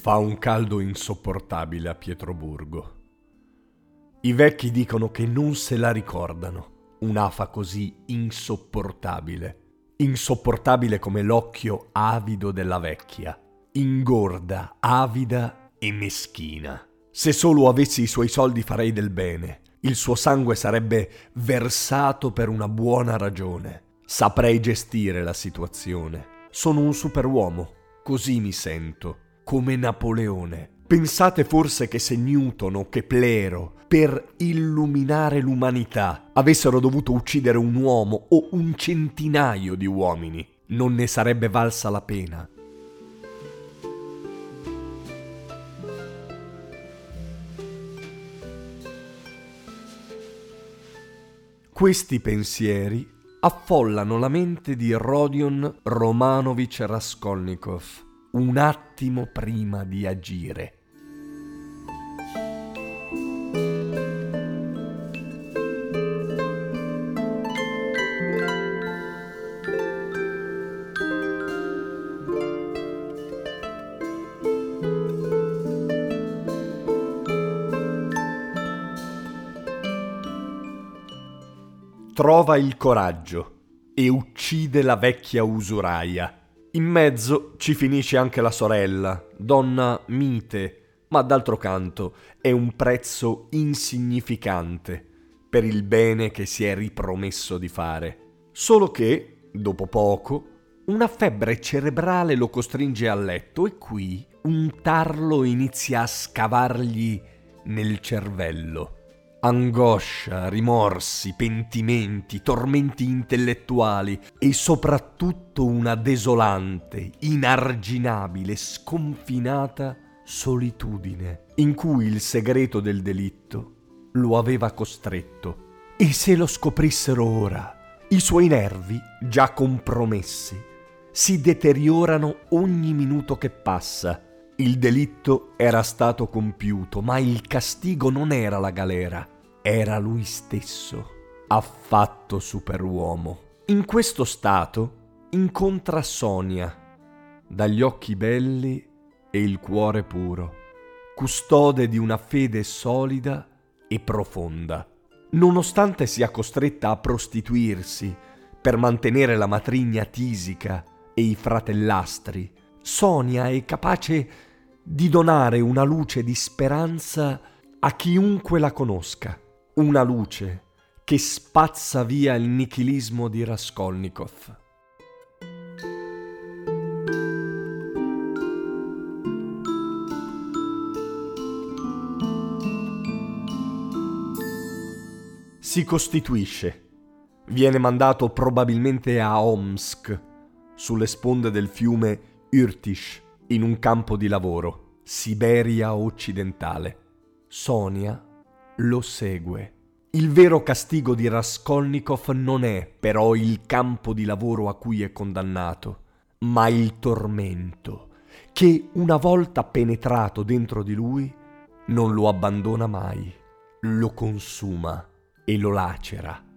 Fa un caldo insopportabile a Pietroburgo. I vecchi dicono che non se la ricordano, un'afa così insopportabile. Insopportabile come l'occhio avido della vecchia, ingorda, avida e meschina. Se solo avessi i suoi soldi farei del bene. Il suo sangue sarebbe versato per una buona ragione. Saprei gestire la situazione. Sono un superuomo, così mi sento come Napoleone. Pensate forse che se Newton o Keplero, per illuminare l'umanità, avessero dovuto uccidere un uomo o un centinaio di uomini, non ne sarebbe valsa la pena. Questi pensieri affollano la mente di Rodion Romanovich Raskolnikov un attimo prima di agire. Trova il coraggio e uccide la vecchia usuraia in mezzo ci finisce anche la sorella, donna mite, ma d'altro canto è un prezzo insignificante per il bene che si è ripromesso di fare. Solo che, dopo poco, una febbre cerebrale lo costringe a letto e qui un tarlo inizia a scavargli nel cervello. Angoscia, rimorsi, pentimenti, tormenti intellettuali e soprattutto una desolante, inarginabile, sconfinata solitudine in cui il segreto del delitto lo aveva costretto. E se lo scoprissero ora, i suoi nervi, già compromessi, si deteriorano ogni minuto che passa il delitto era stato compiuto, ma il castigo non era la galera, era lui stesso, affatto superuomo. In questo stato incontra Sonia, dagli occhi belli e il cuore puro, custode di una fede solida e profonda. Nonostante sia costretta a prostituirsi per mantenere la matrigna tisica e i fratellastri, Sonia è capace di donare una luce di speranza a chiunque la conosca, una luce che spazza via il nichilismo di Raskolnikov. Si costituisce. Viene mandato probabilmente a Omsk, sulle sponde del fiume Irtish in un campo di lavoro, Siberia occidentale. Sonia lo segue. Il vero castigo di Raskolnikov non è però il campo di lavoro a cui è condannato, ma il tormento che una volta penetrato dentro di lui non lo abbandona mai, lo consuma e lo lacera.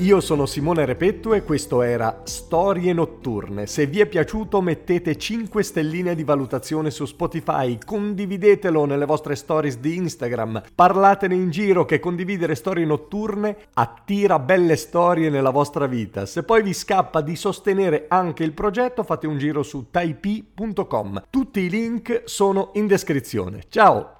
Io sono Simone Repetto e questo era Storie Notturne. Se vi è piaciuto mettete 5 stelline di valutazione su Spotify, condividetelo nelle vostre stories di Instagram, parlatene in giro che condividere storie notturne attira belle storie nella vostra vita. Se poi vi scappa di sostenere anche il progetto fate un giro su taipi.com. Tutti i link sono in descrizione. Ciao!